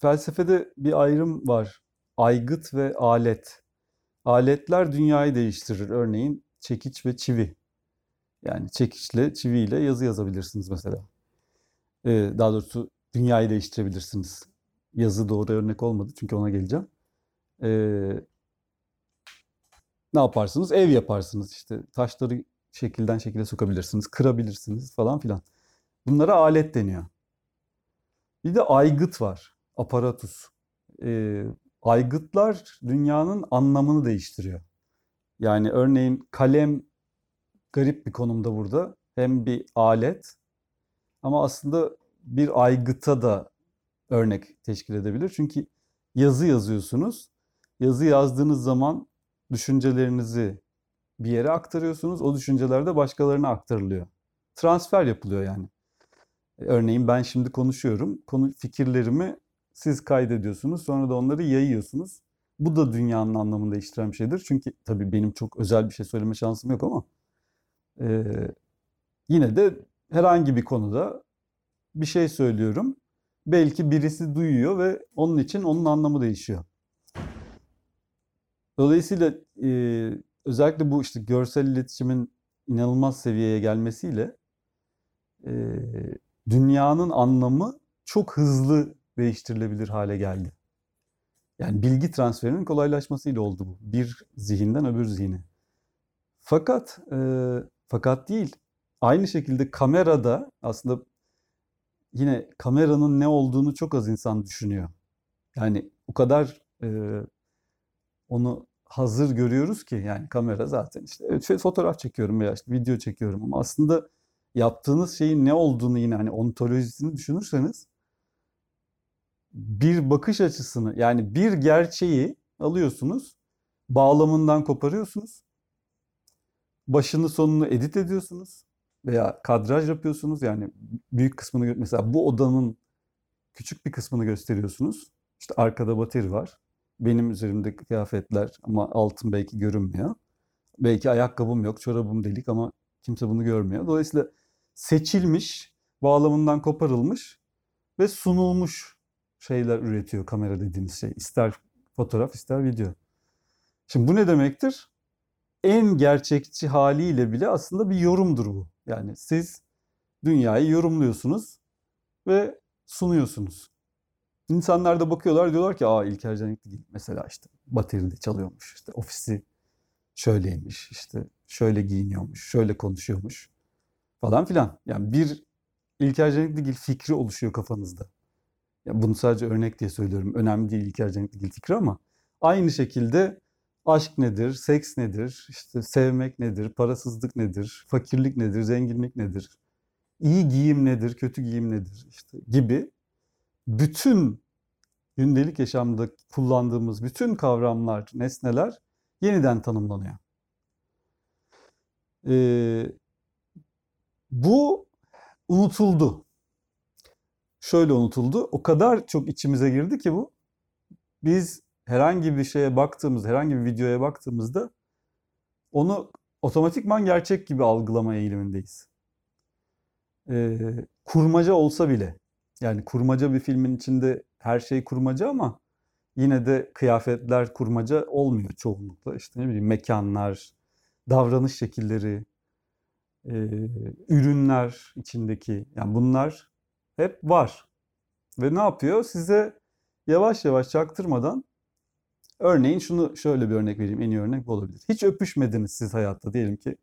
felsefede bir ayrım var. Aygıt ve alet. Aletler dünyayı değiştirir. Örneğin çekiç ve çivi. Yani çekiçle, çiviyle yazı yazabilirsiniz mesela. Ee, daha doğrusu dünyayı değiştirebilirsiniz. Yazı doğru örnek olmadı çünkü ona geleceğim. Ee, ne yaparsınız? Ev yaparsınız işte. Taşları şekilden şekile sokabilirsiniz, kırabilirsiniz falan filan. Bunlara alet deniyor. Bir de aygıt var, aparatus. Ee, aygıtlar dünyanın anlamını değiştiriyor. Yani örneğin kalem garip bir konumda burada. Hem bir alet ama aslında bir aygıta da örnek teşkil edebilir. Çünkü yazı yazıyorsunuz. Yazı yazdığınız zaman düşüncelerinizi bir yere aktarıyorsunuz. O düşünceler de başkalarına aktarılıyor. Transfer yapılıyor yani. Örneğin ben şimdi konuşuyorum. Konu fikirlerimi siz kaydediyorsunuz. Sonra da onları yayıyorsunuz. Bu da dünyanın anlamını değiştiren bir şeydir. Çünkü tabii benim çok özel bir şey söyleme şansım yok ama e, yine de herhangi bir konuda bir şey söylüyorum. Belki birisi duyuyor ve onun için onun anlamı değişiyor. Dolayısıyla e, özellikle bu işte görsel iletişimin inanılmaz seviyeye gelmesiyle e, dünyanın anlamı çok hızlı değiştirilebilir hale geldi. Yani bilgi transferinin kolaylaşmasıyla oldu bu. Bir zihinden öbür zihine. Fakat e, fakat değil. Aynı şekilde kamerada aslında yine kameranın ne olduğunu çok az insan düşünüyor. Yani o kadar e, onu hazır görüyoruz ki yani kamera zaten işte evet, fotoğraf çekiyorum veya işte video çekiyorum ama aslında yaptığınız şeyin ne olduğunu yine hani ontolojisini düşünürseniz bir bakış açısını yani bir gerçeği alıyorsunuz, bağlamından koparıyorsunuz, başını sonunu edit ediyorsunuz veya kadraj yapıyorsunuz. Yani büyük kısmını mesela bu odanın küçük bir kısmını gösteriyorsunuz. İşte arkada bateri var. Benim üzerimde kıyafetler ama altın belki görünmüyor. Belki ayakkabım yok, çorabım delik ama kimse bunu görmüyor. Dolayısıyla seçilmiş, bağlamından koparılmış ve sunulmuş şeyler üretiyor kamera dediğimiz şey. İster fotoğraf ister video. Şimdi bu ne demektir? En gerçekçi haliyle bile aslında bir yorumdur bu. Yani siz dünyayı yorumluyorsunuz ve sunuyorsunuz. İnsanlar da bakıyorlar diyorlar ki aa İlker Canikli. Mesela işte bateride çalıyormuş. işte ofisi şöyleymiş. işte şöyle giyiniyormuş. Şöyle konuşuyormuş. Falan filan. Yani bir İlker Canikligil fikri oluşuyor kafanızda. Ya bunu sadece örnek diye söylüyorum. Önemli değil İlker Canikligil fikri ama aynı şekilde aşk nedir, seks nedir, işte sevmek nedir, parasızlık nedir, fakirlik nedir, zenginlik nedir, iyi giyim nedir, kötü giyim nedir işte gibi bütün gündelik yaşamda kullandığımız bütün kavramlar, nesneler yeniden tanımlanıyor. Ee, bu unutuldu. Şöyle unutuldu. O kadar çok içimize girdi ki bu. Biz herhangi bir şeye baktığımız, herhangi bir videoya baktığımızda onu otomatikman gerçek gibi algılama eğilimindeyiz. Ee, kurmaca olsa bile. Yani kurmaca bir filmin içinde her şey kurmaca ama yine de kıyafetler kurmaca olmuyor çoğunlukla. İşte ne bileyim mekanlar, davranış şekilleri, e, ürünler içindeki yani bunlar hep var. Ve ne yapıyor? Size yavaş yavaş çaktırmadan örneğin şunu şöyle bir örnek vereyim. En iyi örnek bu olabilir. Hiç öpüşmediniz siz hayatta diyelim ki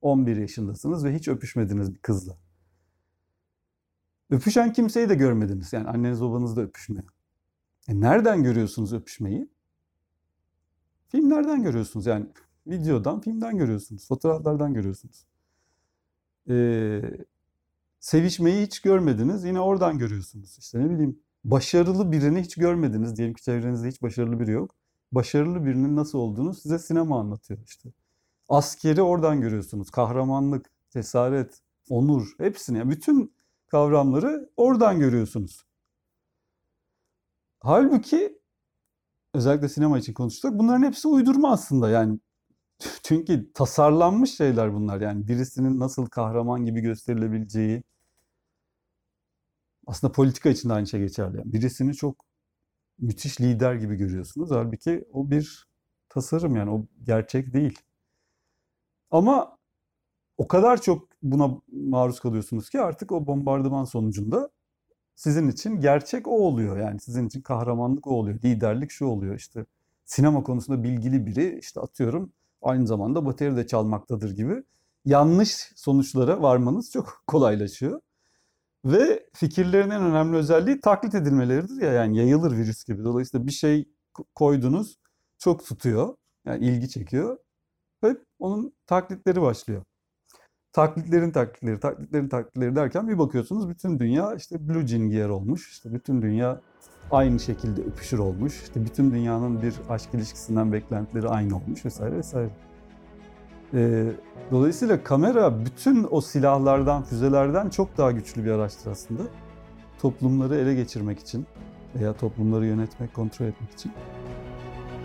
11 yaşındasınız ve hiç öpüşmediniz bir kızla. Öpüşen kimseyi de görmediniz. Yani anneniz babanız da öpüşmüyor. E nereden görüyorsunuz öpüşmeyi? Filmlerden görüyorsunuz. Yani videodan, filmden görüyorsunuz. Fotoğraflardan görüyorsunuz. Ee, sevişmeyi hiç görmediniz. Yine oradan görüyorsunuz. İşte ne bileyim başarılı birini hiç görmediniz. Diyelim ki çevrenizde hiç başarılı biri yok. Başarılı birinin nasıl olduğunu size sinema anlatıyor işte. Askeri oradan görüyorsunuz. Kahramanlık, cesaret, onur hepsini. Yani bütün kavramları oradan görüyorsunuz. Halbuki özellikle sinema için konuştuk. Bunların hepsi uydurma aslında yani. Çünkü tasarlanmış şeyler bunlar. Yani birisinin nasıl kahraman gibi gösterilebileceği aslında politika için de aynı şey geçerli. Yani birisini çok müthiş lider gibi görüyorsunuz. Halbuki o bir tasarım yani o gerçek değil. Ama o kadar çok buna maruz kalıyorsunuz ki artık o bombardıman sonucunda sizin için gerçek o oluyor. Yani sizin için kahramanlık o oluyor. Liderlik şu oluyor işte sinema konusunda bilgili biri işte atıyorum aynı zamanda bateri de çalmaktadır gibi yanlış sonuçlara varmanız çok kolaylaşıyor. Ve fikirlerin en önemli özelliği taklit edilmeleridir ya yani yayılır virüs gibi. Dolayısıyla bir şey koydunuz çok tutuyor. Yani ilgi çekiyor. Ve onun taklitleri başlıyor. Taklitlerin taklitleri, taklitlerin taklitleri derken bir bakıyorsunuz bütün dünya işte blue jean giyer olmuş. İşte bütün dünya aynı şekilde öpüşür olmuş. İşte bütün dünyanın bir aşk ilişkisinden beklentileri aynı olmuş vesaire vesaire. Ee, dolayısıyla kamera bütün o silahlardan, füzelerden çok daha güçlü bir araçtır aslında. Toplumları ele geçirmek için veya toplumları yönetmek, kontrol etmek için.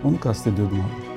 Onu kastediyordum abi.